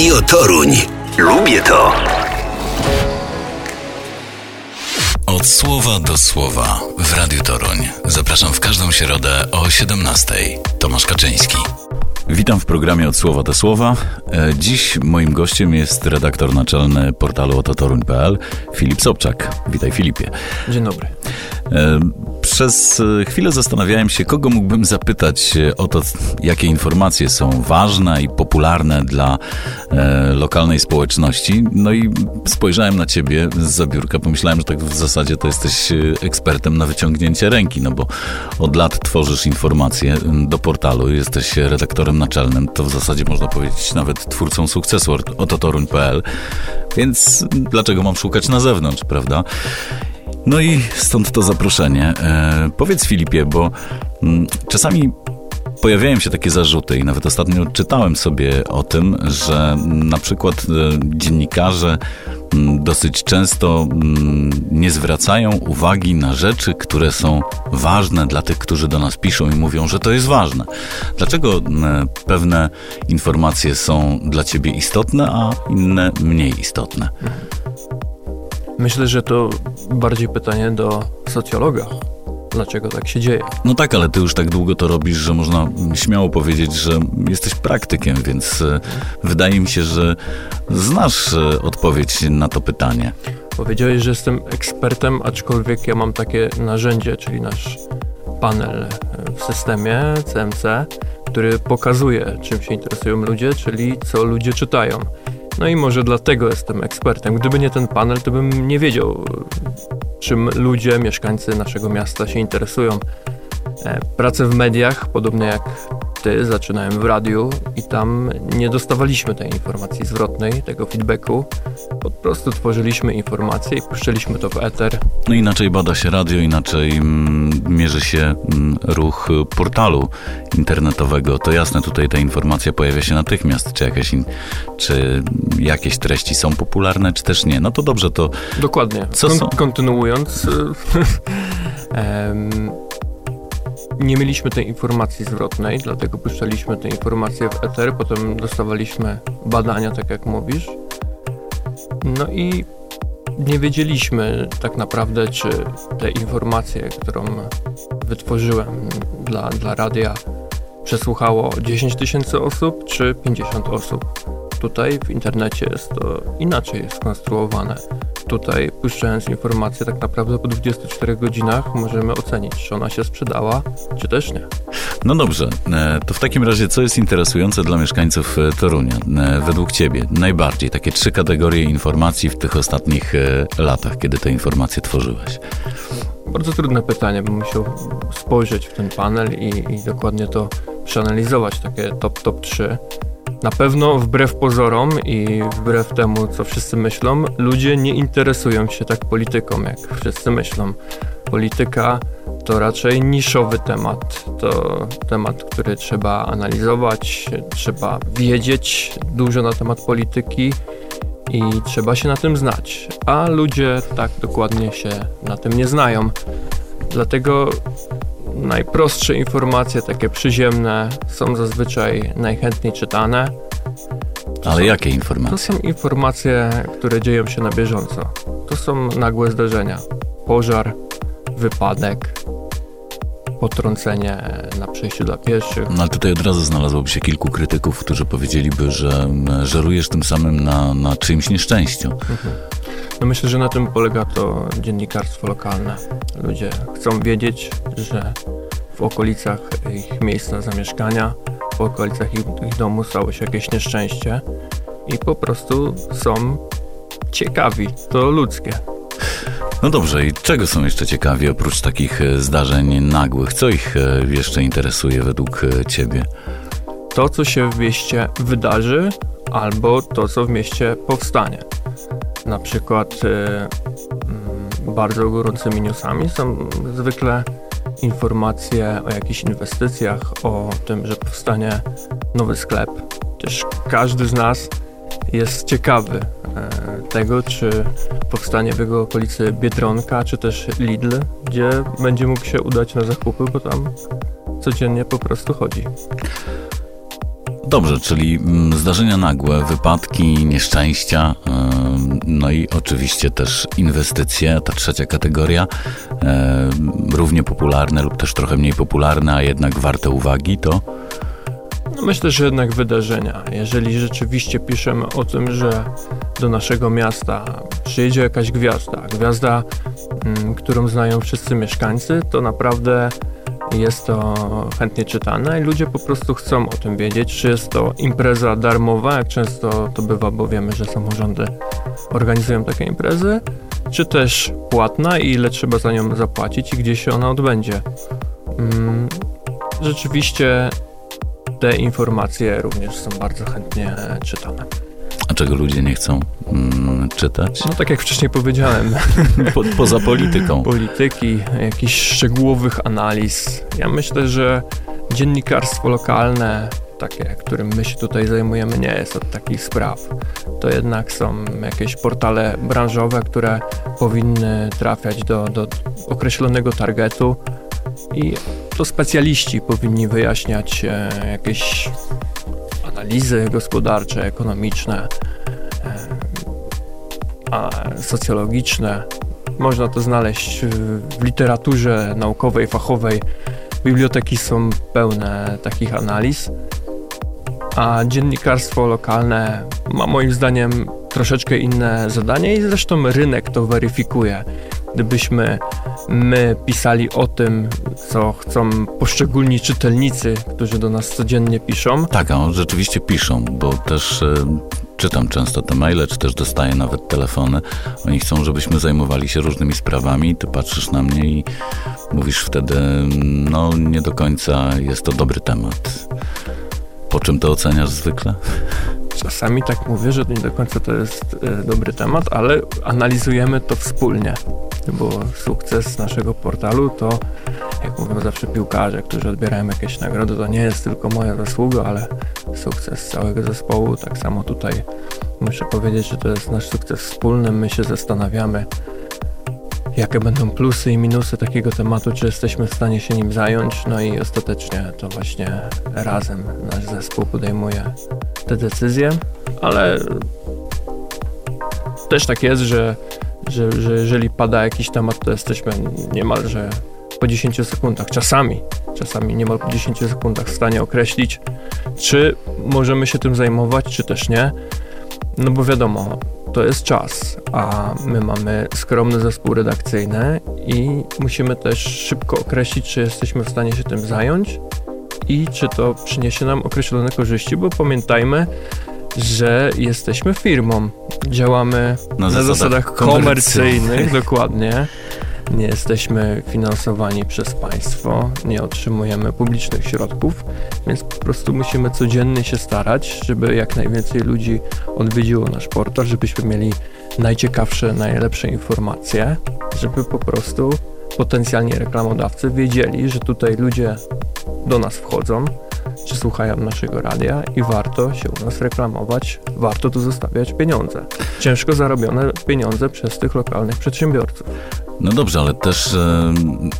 Radio Toruń. Lubię to. Od słowa do słowa w Radiu Toruń. Zapraszam w każdą środę o 17. Tomasz Kaczyński. Witam w programie Od Słowa do Słowa. E, dziś moim gościem jest redaktor naczelny portalu ototoruń.pl Filip Sobczak. Witaj Filipie. Dzień dobry. E, przez chwilę zastanawiałem się, kogo mógłbym zapytać o to, jakie informacje są ważne i popularne dla e, lokalnej społeczności. No i spojrzałem na ciebie z zabiórka, pomyślałem, że tak w zasadzie to jesteś ekspertem na wyciągnięcie ręki, no bo od lat tworzysz informacje do portalu, jesteś redaktorem naczelnym, to w zasadzie można powiedzieć nawet twórcą sukcesu ototoruń.pl, więc dlaczego mam szukać na zewnątrz, prawda? No i stąd to zaproszenie. E, powiedz Filipie, bo m, czasami pojawiają się takie zarzuty i nawet ostatnio czytałem sobie o tym, że na przykład e, dziennikarze dosyć często nie zwracają uwagi na rzeczy, które są ważne dla tych, którzy do nas piszą i mówią, że to jest ważne. Dlaczego pewne informacje są dla ciebie istotne, a inne mniej istotne? Myślę, że to bardziej pytanie do socjologa. Dlaczego tak się dzieje? No tak, ale ty już tak długo to robisz, że można śmiało powiedzieć, że jesteś praktykiem, więc e, wydaje mi się, że znasz e, odpowiedź na to pytanie. Powiedziałeś, że jestem ekspertem, aczkolwiek ja mam takie narzędzie, czyli nasz panel w systemie CMC, który pokazuje, czym się interesują ludzie, czyli co ludzie czytają. No i może dlatego jestem ekspertem. Gdyby nie ten panel, to bym nie wiedział, czym ludzie, mieszkańcy naszego miasta się interesują. E, pracę w mediach, podobnie jak ty, zaczynałem w radiu i tam nie dostawaliśmy tej informacji zwrotnej, tego feedbacku. Po prostu tworzyliśmy informacje i puszczaliśmy to w eter. No inaczej bada się radio, inaczej mm, mierzy się mm, ruch portalu internetowego. To jasne, tutaj ta informacja pojawia się natychmiast, czy jakieś, in, czy jakieś treści są popularne, czy też nie. No to dobrze, to... Dokładnie. Co Kon-? Kontynuując... nie mieliśmy tej informacji zwrotnej, dlatego puszczaliśmy te informacje w eter, potem dostawaliśmy badania, tak jak mówisz. No i nie wiedzieliśmy tak naprawdę, czy te informacje, którą wytworzyłem dla, dla radia, przesłuchało 10 tysięcy osób, czy 50 osób. Tutaj w internecie jest to inaczej skonstruowane tutaj, puszczając informację tak naprawdę po 24 godzinach, możemy ocenić, czy ona się sprzedała, czy też nie. No dobrze, e, to w takim razie co jest interesujące dla mieszkańców e, Torunia? E, według Ciebie najbardziej takie trzy kategorie informacji w tych ostatnich latach, kiedy te informacje tworzyłeś? Bardzo trudne pytanie, bym musiał spojrzeć w ten panel i, i dokładnie to przeanalizować, takie top, top 3. Na pewno wbrew pozorom i wbrew temu, co wszyscy myślą, ludzie nie interesują się tak polityką, jak wszyscy myślą. Polityka to raczej niszowy temat. To temat, który trzeba analizować, trzeba wiedzieć dużo na temat polityki i trzeba się na tym znać. A ludzie tak dokładnie się na tym nie znają. Dlatego najprostsze informacje, takie przyziemne, są zazwyczaj najchętniej czytane. To Ale są, jakie informacje? To są informacje, które dzieją się na bieżąco. To są nagłe zdarzenia. Pożar, wypadek, potrącenie na przejściu dla pieszych. No ale tutaj od razu znalazłoby się kilku krytyków, którzy powiedzieliby, że żerujesz tym samym na, na czyimś nieszczęściu. Mhm. No myślę, że na tym polega to dziennikarstwo lokalne. Ludzie chcą wiedzieć, że w okolicach ich miejsca zamieszkania, w okolicach ich, ich domu stało się jakieś nieszczęście i po prostu są ciekawi. To ludzkie. No dobrze, i czego są jeszcze ciekawi oprócz takich e, zdarzeń nagłych? Co ich e, jeszcze interesuje według e, ciebie? To, co się w mieście wydarzy, albo to, co w mieście powstanie. Na przykład y, bardzo gorącymi newsami są zwykle informacje o jakichś inwestycjach, o tym, że powstanie nowy sklep. Też każdy z nas jest ciekawy tego, czy powstanie w jego okolicy Biedronka, czy też Lidl, gdzie będzie mógł się udać na zakupy, bo tam codziennie po prostu chodzi. Dobrze, czyli mm, zdarzenia nagłe, wypadki, nieszczęścia, no i oczywiście też inwestycje, ta trzecia kategoria, równie popularne lub też trochę mniej popularne, a jednak warte uwagi, to no myślę, że jednak wydarzenia. Jeżeli rzeczywiście piszemy o tym, że do naszego miasta przyjedzie jakaś gwiazda, gwiazda, mm, którą znają wszyscy mieszkańcy, to naprawdę jest to chętnie czytane i ludzie po prostu chcą o tym wiedzieć, czy jest to impreza darmowa, jak często to bywa, bo wiemy, że samorządy organizują takie imprezy, czy też płatna i ile trzeba za nią zapłacić i gdzie się ona odbędzie. Mm, rzeczywiście te informacje również są bardzo chętnie czytane. A czego ludzie nie chcą mm, czytać? No tak jak wcześniej powiedziałem. Po, poza polityką. Polityki, jakichś szczegółowych analiz. Ja myślę, że dziennikarstwo lokalne, takie, którym my się tutaj zajmujemy, nie jest od takich spraw. To jednak są jakieś portale branżowe, które powinny trafiać do, do określonego targetu i to specjaliści powinni wyjaśniać e, jakieś analizy gospodarcze, ekonomiczne, e, socjologiczne. Można to znaleźć w literaturze naukowej, fachowej. Biblioteki są pełne takich analiz, a dziennikarstwo lokalne ma moim zdaniem troszeczkę inne zadanie i zresztą rynek to weryfikuje. Gdybyśmy my pisali o tym, co chcą poszczególni czytelnicy, którzy do nas codziennie piszą. Tak, a rzeczywiście piszą, bo też e, czytam często te maile, czy też dostaję nawet telefony. Oni chcą, żebyśmy zajmowali się różnymi sprawami. Ty patrzysz na mnie i mówisz wtedy, no nie do końca jest to dobry temat. Po czym to oceniasz zwykle? Czasami tak mówię, że nie do końca to jest e, dobry temat, ale analizujemy to wspólnie bo sukces naszego portalu to, jak mówią zawsze piłkarze, którzy odbierają jakieś nagrody, to nie jest tylko moja zasługa, ale sukces całego zespołu. Tak samo tutaj muszę powiedzieć, że to jest nasz sukces wspólny. My się zastanawiamy, jakie będą plusy i minusy takiego tematu, czy jesteśmy w stanie się nim zająć, no i ostatecznie to właśnie razem nasz zespół podejmuje te decyzje, ale też tak jest, że że, że jeżeli pada jakiś temat, to jesteśmy niemalże po 10 sekundach, czasami, czasami niemal po 10 sekundach w stanie określić, czy możemy się tym zajmować, czy też nie. No bo wiadomo, to jest czas, a my mamy skromny zespół redakcyjny i musimy też szybko określić, czy jesteśmy w stanie się tym zająć i czy to przyniesie nam określone korzyści, bo pamiętajmy, że jesteśmy firmą. Działamy na, zasadach, zasadach komercyjnych, dokładnie. Nie jesteśmy finansowani przez państwo, nie otrzymujemy publicznych środków, więc po prostu musimy codziennie się starać, żeby jak najwięcej ludzi odwiedziło nasz portal, żebyśmy mieli najciekawsze, najlepsze informacje, żeby po prostu potencjalni reklamodawcy wiedzieli, że tutaj ludzie do nas wchodzą, czy słuchają naszego radia i warto się u nas reklamować, warto tu zostawiać pieniądze. Ciężko zarobione pieniądze przez tych lokalnych przedsiębiorców. No dobrze, ale też e,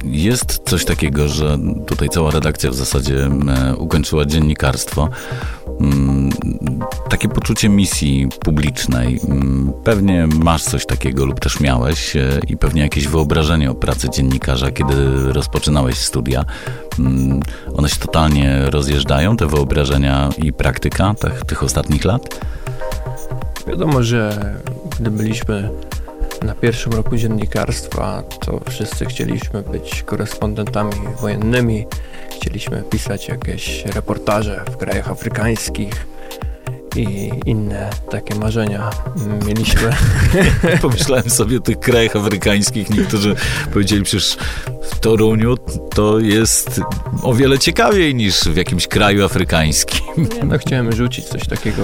jest coś takiego, że tutaj cała redakcja w zasadzie e, ukończyła dziennikarstwo. Mm, takie poczucie misji publicznej. Mm, pewnie masz coś takiego lub też miałeś e, i pewnie jakieś wyobrażenie o pracy dziennikarza, kiedy rozpoczynałeś studia. Mm, one się totalnie rozjeżdżają, te wyobrażenia i praktyka tych, tych ostatnich lat? Wiadomo, że gdy byliśmy na pierwszym roku dziennikarstwa, to wszyscy chcieliśmy być korespondentami wojennymi, chcieliśmy pisać jakieś reportaże w krajach afrykańskich i inne takie marzenia mieliśmy. Pomyślałem sobie o tych krajach afrykańskich. Niektórzy powiedzieli przecież w Toruniu to jest o wiele ciekawiej niż w jakimś kraju afrykańskim. No chciałem rzucić coś takiego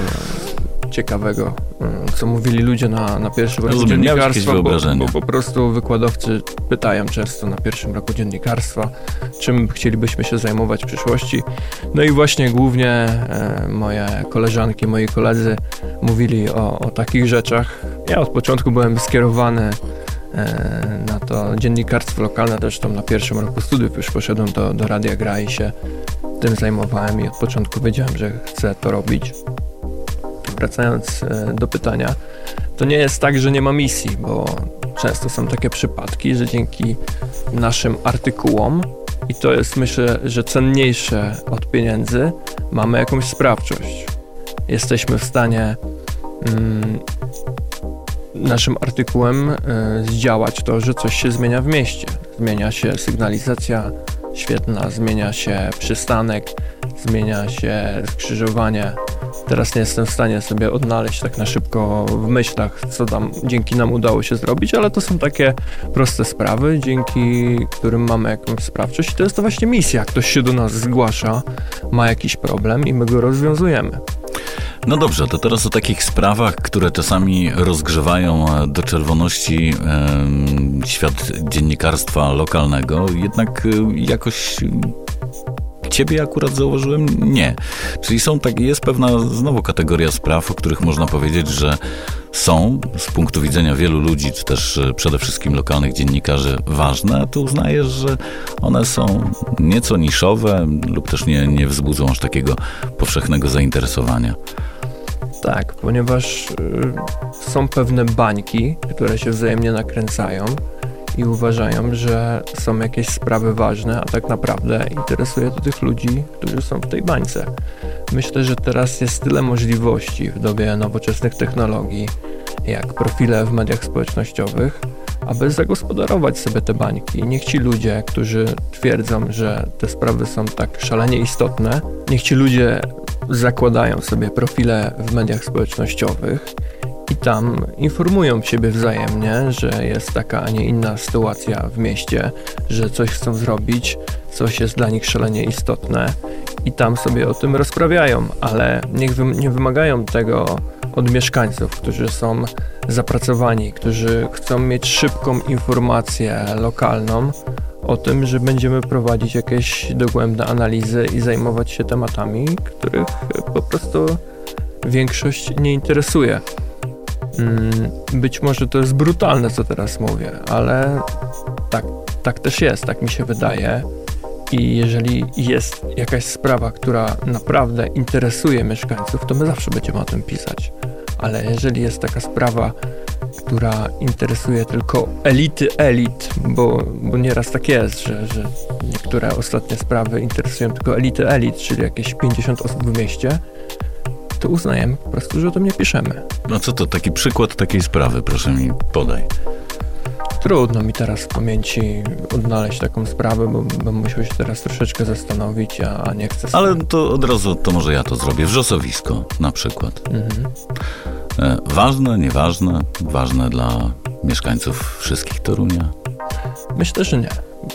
ciekawego, mm, co mówili ludzie na, na pierwszym roku Rozumiem, dziennikarstwa, bo, bo, po prostu wykładowcy pytają często na pierwszym roku dziennikarstwa, czym chcielibyśmy się zajmować w przyszłości. No i właśnie głównie e, moje koleżanki, moi koledzy mówili o, o takich rzeczach. Ja od początku byłem skierowany e, na to dziennikarstwo lokalne, zresztą na pierwszym roku studiów już poszedłem do, do Radia Gra i się tym zajmowałem i od początku wiedziałem, że chcę to robić. Wracając e, do pytania, to nie jest tak, że nie ma misji, bo często są takie przypadki, że dzięki naszym artykułom, i to jest myślę, że cenniejsze od pieniędzy, mamy jakąś sprawczość. Jesteśmy w stanie mm, naszym artykułem y, zdziałać to, że coś się zmienia w mieście. Zmienia się sygnalizacja świetna, zmienia się przystanek, zmienia się skrzyżowanie. Teraz nie jestem w stanie sobie odnaleźć tak na szybko w myślach, co tam dzięki nam udało się zrobić, ale to są takie proste sprawy, dzięki którym mamy jakąś sprawczość. I to jest to właśnie misja. Ktoś się do nas zgłasza, ma jakiś problem i my go rozwiązujemy. No dobrze, to teraz o takich sprawach, które czasami rozgrzewają do czerwoności e, świat dziennikarstwa lokalnego, jednak e, jakoś Ciebie akurat zauważyłem nie. Czyli są tak, jest pewna znowu kategoria spraw, o których można powiedzieć, że są z punktu widzenia wielu ludzi, czy też e, przede wszystkim lokalnych dziennikarzy ważne, a tu uznajesz, że one są nieco niszowe lub też nie, nie wzbudzą aż takiego powszechnego zainteresowania. Tak, ponieważ y, są pewne bańki, które się wzajemnie nakręcają i uważają, że są jakieś sprawy ważne, a tak naprawdę interesuje to tych ludzi, którzy są w tej bańce. Myślę, że teraz jest tyle możliwości w dobie nowoczesnych technologii, jak profile w mediach społecznościowych, aby zagospodarować sobie te bańki. Niech ci ludzie, którzy twierdzą, że te sprawy są tak szalenie istotne, niech ci ludzie zakładają sobie profile w mediach społecznościowych tam informują siebie wzajemnie, że jest taka, a nie inna sytuacja w mieście, że coś chcą zrobić, coś jest dla nich szalenie istotne i tam sobie o tym rozprawiają, ale niech nie wymagają tego od mieszkańców, którzy są zapracowani, którzy chcą mieć szybką informację lokalną o tym, że będziemy prowadzić jakieś dogłębne analizy i zajmować się tematami, których po prostu większość nie interesuje. Mm, być może to jest brutalne, co teraz mówię, ale tak, tak też jest, tak mi się wydaje. I jeżeli jest jakaś sprawa, która naprawdę interesuje mieszkańców, to my zawsze będziemy o tym pisać. Ale jeżeli jest taka sprawa, która interesuje tylko elity elit, bo, bo nieraz tak jest, że, że niektóre ostatnie sprawy interesują tylko elity elit, czyli jakieś 50 osób w mieście, to uznajemy po prostu, że o tym nie piszemy. No co to, taki przykład takiej sprawy, proszę mi podaj. Trudno mi teraz w pamięci odnaleźć taką sprawę, bo bym musiał się teraz troszeczkę zastanowić, a nie chcę... Ale to od razu, to może ja to zrobię. Wrzosowisko na przykład. Mhm. E, ważne, nieważne, ważne dla mieszkańców wszystkich Torunia? Myślę, że nie,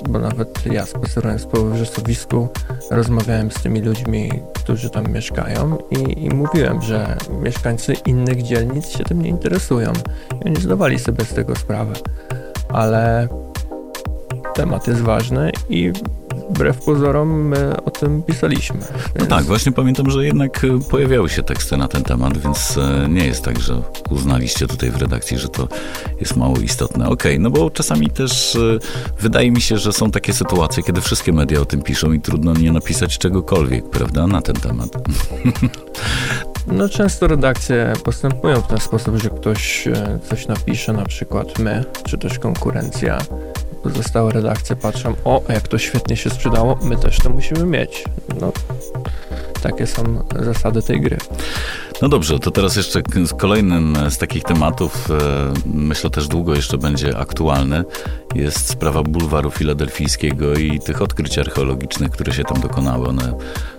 bo nawet ja spacerując po wrzosowisku rozmawiałem z tymi ludźmi, którzy tam mieszkają i, i, mówiłem, że mieszkańcy innych dzielnic się tym nie interesują i oni zdawali sobie z tego sprawę. Ale temat jest ważny i wbrew pozorom my o tym pisaliśmy. Więc... No tak, właśnie pamiętam, że jednak e, pojawiały się teksty na ten temat, więc e, nie jest tak, że uznaliście tutaj w redakcji, że to jest mało istotne. Okej, okay, no bo czasami też e, wydaje mi się, że są takie sytuacje, kiedy wszystkie media o tym piszą i trudno nie napisać czegokolwiek, prawda, na ten temat. No często redakcje postępują w ten sposób, że ktoś coś napisze, na przykład my, czy też konkurencja. Pozostałe redakcje patrzą, o, jak to świetnie się sprzedało, my też to musimy mieć. No, takie są zasady tej gry. No dobrze, to teraz jeszcze z kolejnym z takich tematów, e, myślę też długo jeszcze będzie aktualny, jest sprawa bulwaru filadelfijskiego i tych odkryć archeologicznych, które się tam dokonały. One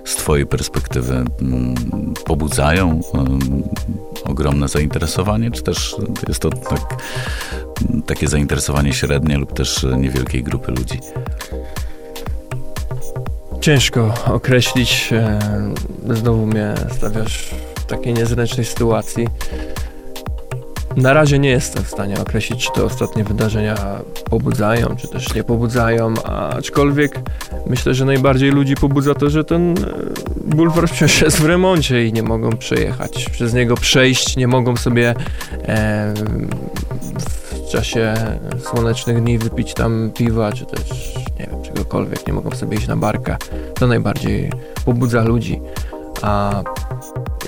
z Twojej perspektywy mm, pobudzają ogromne zainteresowanie, czy też jest to tak, takie zainteresowanie średnie lub też niewielkiej grupy ludzi? Ciężko określić. E, znowu mnie stawiasz w takiej niezręcznej sytuacji. Na razie nie jestem w stanie określić, czy te ostatnie wydarzenia pobudzają, czy też nie pobudzają, aczkolwiek myślę, że najbardziej ludzi pobudza to, że ten e, bulwar wciąż jest w remoncie i nie mogą przejechać przez niego przejść, nie mogą sobie e, czasie słonecznych dni wypić tam piwa, czy też nie wiem, czegokolwiek, nie mogą sobie iść na barkę. To najbardziej pobudza ludzi, a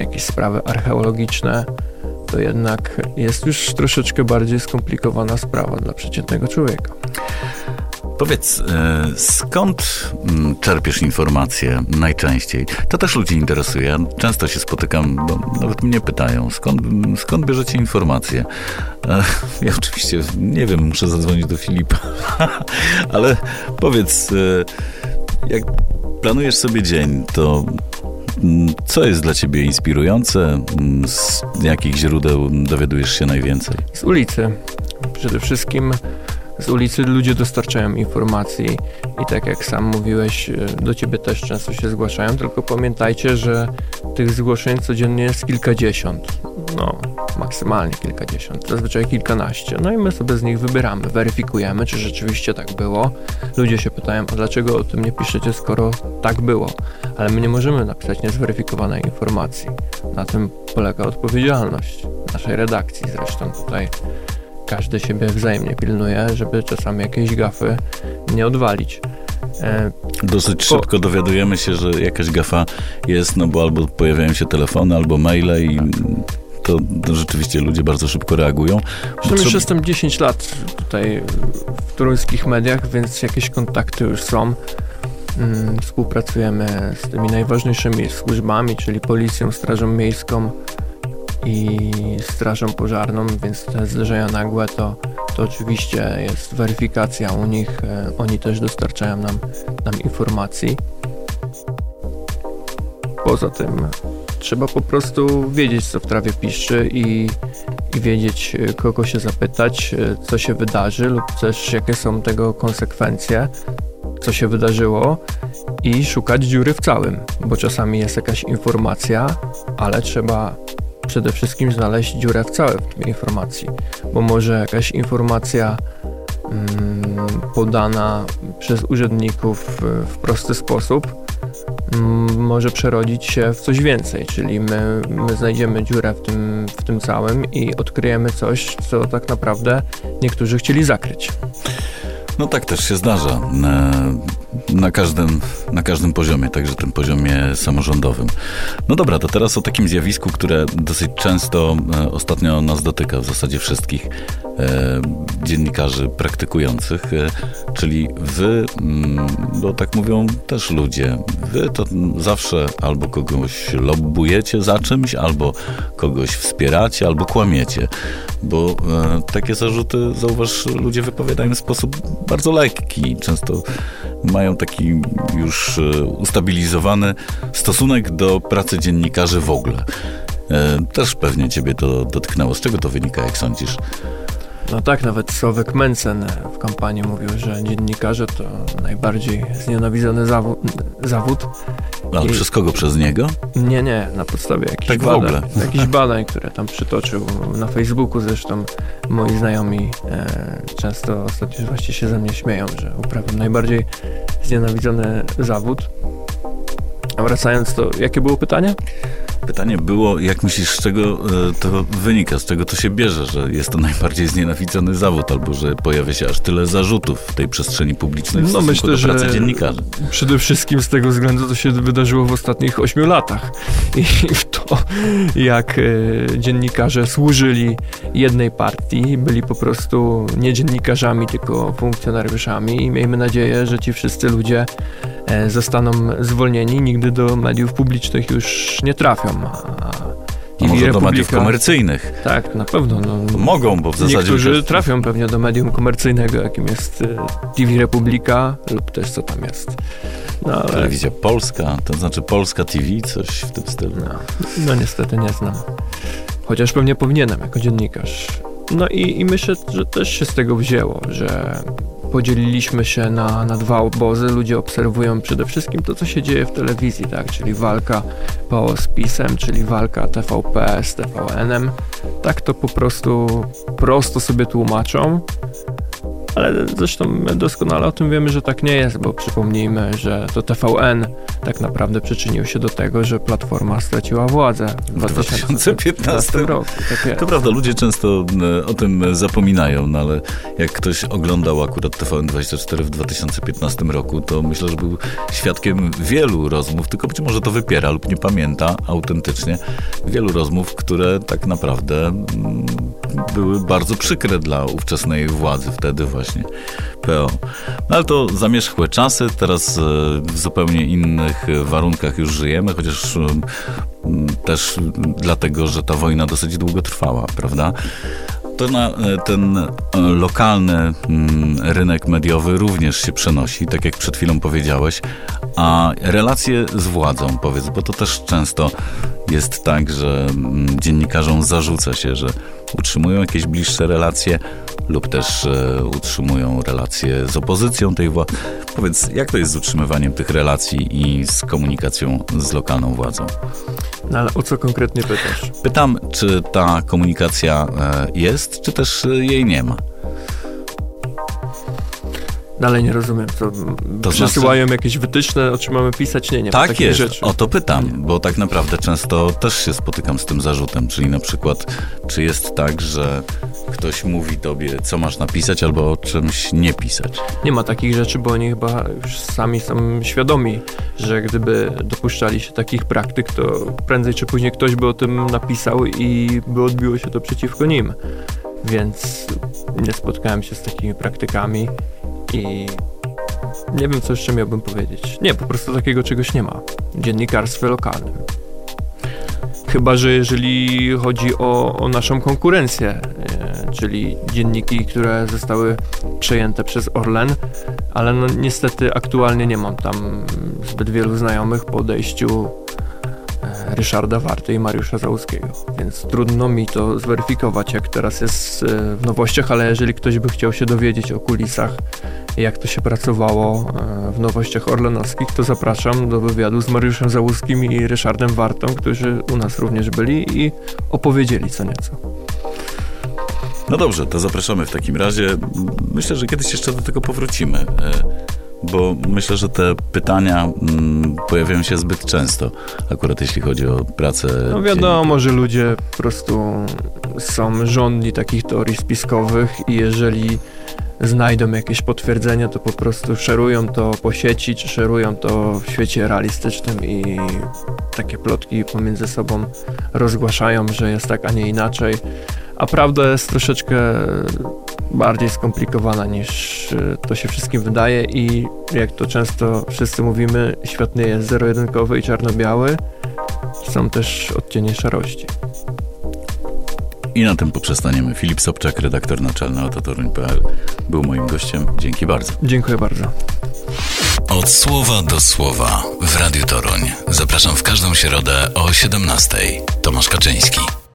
jakieś sprawy archeologiczne to jednak jest już troszeczkę bardziej skomplikowana sprawa dla przeciętnego człowieka. Powiedz, e, skąd mm, czerpiesz informacje najczęściej? To też ludzi interesuje. Często się spotykam, bo nawet mnie pytają, skąd, skąd bierzecie informacje? E, ja oczywiście nie wiem, muszę zadzwonić do Filipa, ale powiedz, e, jak planujesz sobie dzień, to mm, co jest dla ciebie inspirujące? Mm, z jakich źródeł dowiadujesz się najwięcej? Z ulicy. Przede wszystkim z ulicy ludzie dostarczają informacji i tak jak sam mówiłeś, e, do ciebie też często się zgłaszają, tylko pamiętajcie, że tych zgłoszeń codziennie jest kilkadziesiąt. No, maksymalnie kilkadziesiąt, zazwyczaj kilkanaście. No i my sobie z nich wybieramy, weryfikujemy, czy rzeczywiście tak było. Ludzie się pytają, a dlaczego o tym nie piszecie, skoro tak było? Ale my nie możemy napisać niezweryfikowanej informacji. Na tym polega odpowiedzialność naszej redakcji. Zresztą tutaj każdy siebie wzajemnie pilnuje, żeby czasami jakieś gafy nie odwalić. E, Dosyć po... szybko dowiadujemy się, że jakaś gafa jest, no bo albo pojawiają się telefony, albo maile i to, rzeczywiście ludzie bardzo szybko reagują. Zresztą już jestem 10 lat tutaj w turyńskich mediach, więc jakieś kontakty już są. Mm, współpracujemy z tymi najważniejszymi służbami, czyli policją, strażą miejską, i strażą pożarną, więc te zdarzenia nagłe to, to oczywiście jest weryfikacja u nich. E, oni też dostarczają nam, nam informacji. Poza tym trzeba po prostu wiedzieć, co w trawie piszczy i, i wiedzieć, e, kogo się zapytać, e, co się wydarzy lub też jakie są tego konsekwencje, co się wydarzyło i szukać dziury w całym, bo czasami jest jakaś informacja, ale trzeba przede wszystkim znaleźć dziurę w całej informacji, bo może jakaś informacja mm, podana przez urzędników w prosty sposób mm, może przerodzić się w coś więcej, czyli my, my znajdziemy dziurę w tym, w tym całym i odkryjemy coś, co tak naprawdę niektórzy chcieli zakryć. No tak też się zdarza na, każdym, na każdym poziomie, także tym poziomie samorządowym. No dobra, to teraz o takim zjawisku, które dosyć często e, ostatnio nas dotyka, w zasadzie wszystkich e, dziennikarzy praktykujących, e, czyli wy, mm, bo tak mówią też ludzie, wy to zawsze albo kogoś lobbujecie za czymś, albo kogoś wspieracie, albo kłamiecie, bo takie zarzuty, zauważ, ludzie wypowiadają w sposób bardzo lekki, często mają taki już e, ustabilizowany stosunek do pracy dziennikarzy w ogóle. E, też pewnie ciebie to dotknęło. Z czego to wynika, jak sądzisz? No tak, nawet Sławek Mencen w kampanii mówił, że dziennikarze to najbardziej znienawidzony zawód. zawód. Ale I... przez kogo? Przez niego? Nie, nie, na podstawie jakichś tak badań, jakichś badań, które tam przytoczył na Facebooku zresztą moi znajomi e, często ostatnio właśnie się ze mnie śmieją, że uprawiam najbardziej znienawidzony zawód. A wracając to, jakie było pytanie? Pytanie było, jak myślisz, z czego e, to wynika, z czego to się bierze, że jest to najbardziej znienawidzony zawód, albo że pojawia się aż tyle zarzutów w tej przestrzeni publicznej w no myślę, do pracy że dziennikarzy? Przede wszystkim z tego względu to się wydarzyło w ostatnich ośmiu latach. I w to, jak e, dziennikarze służyli jednej partii, byli po prostu nie dziennikarzami, tylko funkcjonariuszami i miejmy nadzieję, że ci wszyscy ludzie e, zostaną zwolnieni, nigdy do mediów publicznych już nie trafią. A może do mediów komercyjnych. Tak, na pewno. No, Mogą, bo w zasadzie... Niektórzy trafią pewnie do medium komercyjnego, jakim jest y, TV Republika lub też co tam jest. No, ale... Telewizja Polska, to znaczy Polska TV, coś w tym stylu. No, no niestety nie znam. Chociaż pewnie powinienem jako dziennikarz. No i, i myślę, że też się z tego wzięło, że podzieliliśmy się na, na dwa obozy. Ludzie obserwują przede wszystkim to, co się dzieje w telewizji, tak? czyli walka PO z PiSem, czyli walka TVP z TVN-em. Tak to po prostu prosto sobie tłumaczą. Ale zresztą doskonale o tym wiemy, że tak nie jest, bo przypomnijmy, że to TVN tak naprawdę przyczynił się do tego, że Platforma straciła władzę w 2015 roku. Tak to prawda, ludzie często e, o tym zapominają, no ale jak ktoś oglądał akurat TVN24 w 2015 roku, to myślę, że był świadkiem wielu rozmów, tylko być może to wypiera lub nie pamięta autentycznie, wielu rozmów, które tak naprawdę mm, były bardzo przykre dla ówczesnej władzy wtedy właśnie PO. No ale to zamierzchłe czasy, teraz e, w zupełnie innych warunkach już żyjemy, chociaż e, też dlatego, że ta wojna dosyć długo trwała, prawda? To na ten lokalny rynek mediowy również się przenosi, tak jak przed chwilą powiedziałeś, a relacje z władzą, powiedz, bo to też często jest tak, że dziennikarzom zarzuca się, że utrzymują jakieś bliższe relacje lub też e, utrzymują relacje z opozycją tej władzy. Powiedz, jak to jest z utrzymywaniem tych relacji i z komunikacją z lokalną władzą? No ale o co konkretnie pytasz? Pytam, czy ta komunikacja e, jest, czy też jej nie ma. Dalej nie rozumiem, co to przesyłają znaczy... jakieś wytyczne, o czym mamy pisać? Nie, nie Tak jest, rzeczy. o to pytam, bo tak naprawdę często też się spotykam z tym zarzutem, czyli na przykład, czy jest tak, że ktoś mówi tobie, co masz napisać, albo o czymś nie pisać? Nie ma takich rzeczy, bo oni chyba już sami są świadomi, że gdyby dopuszczali się takich praktyk, to prędzej czy później ktoś by o tym napisał i by odbiło się to przeciwko nim. Więc nie spotkałem się z takimi praktykami i nie wiem, co jeszcze miałbym powiedzieć. Nie, po prostu takiego czegoś nie ma w dziennikarstwie lokalnym. Chyba, że jeżeli chodzi o, o naszą konkurencję, e, czyli dzienniki, które zostały przejęte przez Orlen, ale no niestety aktualnie nie mam tam zbyt wielu znajomych po odejściu Ryszarda Warty i Mariusza Załuskiego, więc trudno mi to zweryfikować, jak teraz jest e, w nowościach, ale jeżeli ktoś by chciał się dowiedzieć o kulisach jak to się pracowało e, w nowościach orlenowskich, to zapraszam do wywiadu z Mariuszem Załuskim i Ryszardem Wartą, którzy u nas również byli i opowiedzieli co nieco. No dobrze, to zapraszamy w takim razie. Myślę, że kiedyś jeszcze do tego powrócimy, e, bo myślę, że te pytania mm, pojawiają się zbyt często, akurat jeśli chodzi o pracę. No wiadomo, że ludzie po prostu są żądni takich teorii spiskowych i jeżeli znajdą jakieś potwierdzenia, to po prostu szerują to po sieci, czy szerują to w świecie realistycznym i takie plotki pomiędzy sobą rozgłaszają, że jest tak, a nie inaczej. A prawda jest troszeczkę bardziej skomplikowana niż e, to się wszystkim wydaje i jak to często wszyscy mówimy, świat nie jest zero-jedynkowy i czarno-biały. Są też odcienie szarości. I na tym poprzestaniemy. Filip Sobczak, redaktor naczelny autotoruń.pl był moim gościem. Dzięki bardzo. Dziękuję bardzo. Od słowa do słowa w Radiu Toruń. Zapraszam w każdą środę o 17:00. Tomasz Kaczyński.